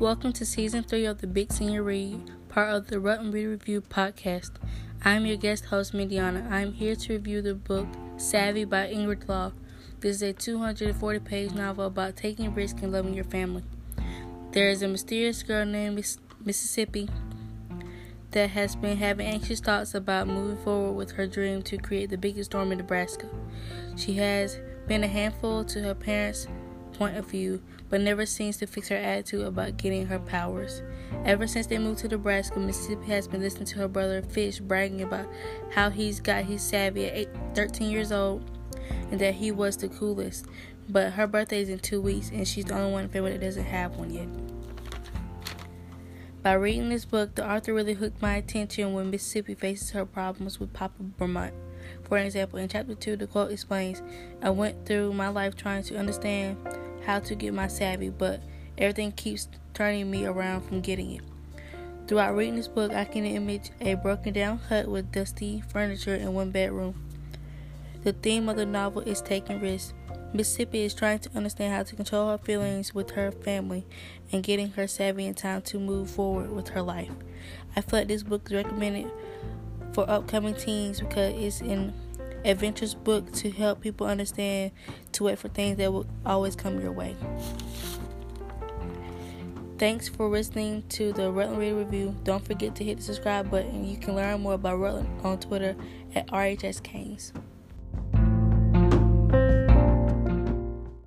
Welcome to season three of the Big Senior Read, part of the Rutland Read Review podcast. I'm your guest host, Mediana. I'm here to review the book Savvy by Ingrid Law. This is a 240 page novel about taking risks and loving your family. There is a mysterious girl named Miss- Mississippi that has been having anxious thoughts about moving forward with her dream to create the biggest storm in Nebraska. She has been a handful to her parents' point of view, but never seems to fix her attitude about getting her powers. Ever since they moved to Nebraska, Mississippi has been listening to her brother Fish bragging about how he's got his savvy at eight, 13 years old and that he was the coolest. But her birthday is in two weeks, and she's the only one in family that doesn't have one yet. By reading this book, the author really hooked my attention when Mississippi faces her problems with Papa Vermont. For example, in chapter 2, the quote explains I went through my life trying to understand how to get my savvy, but everything keeps turning me around from getting it. Throughout reading this book, I can image a broken down hut with dusty furniture in one bedroom. The theme of the novel is taking risks. Mississippi is trying to understand how to control her feelings with her family and getting her savvy in time to move forward with her life. I feel like this book is recommended for upcoming teens because it's an adventurous book to help people understand to wait for things that will always come your way. Thanks for listening to the Rutland Read Review. Don't forget to hit the subscribe button. You can learn more about Rutland on Twitter at RHS Canes.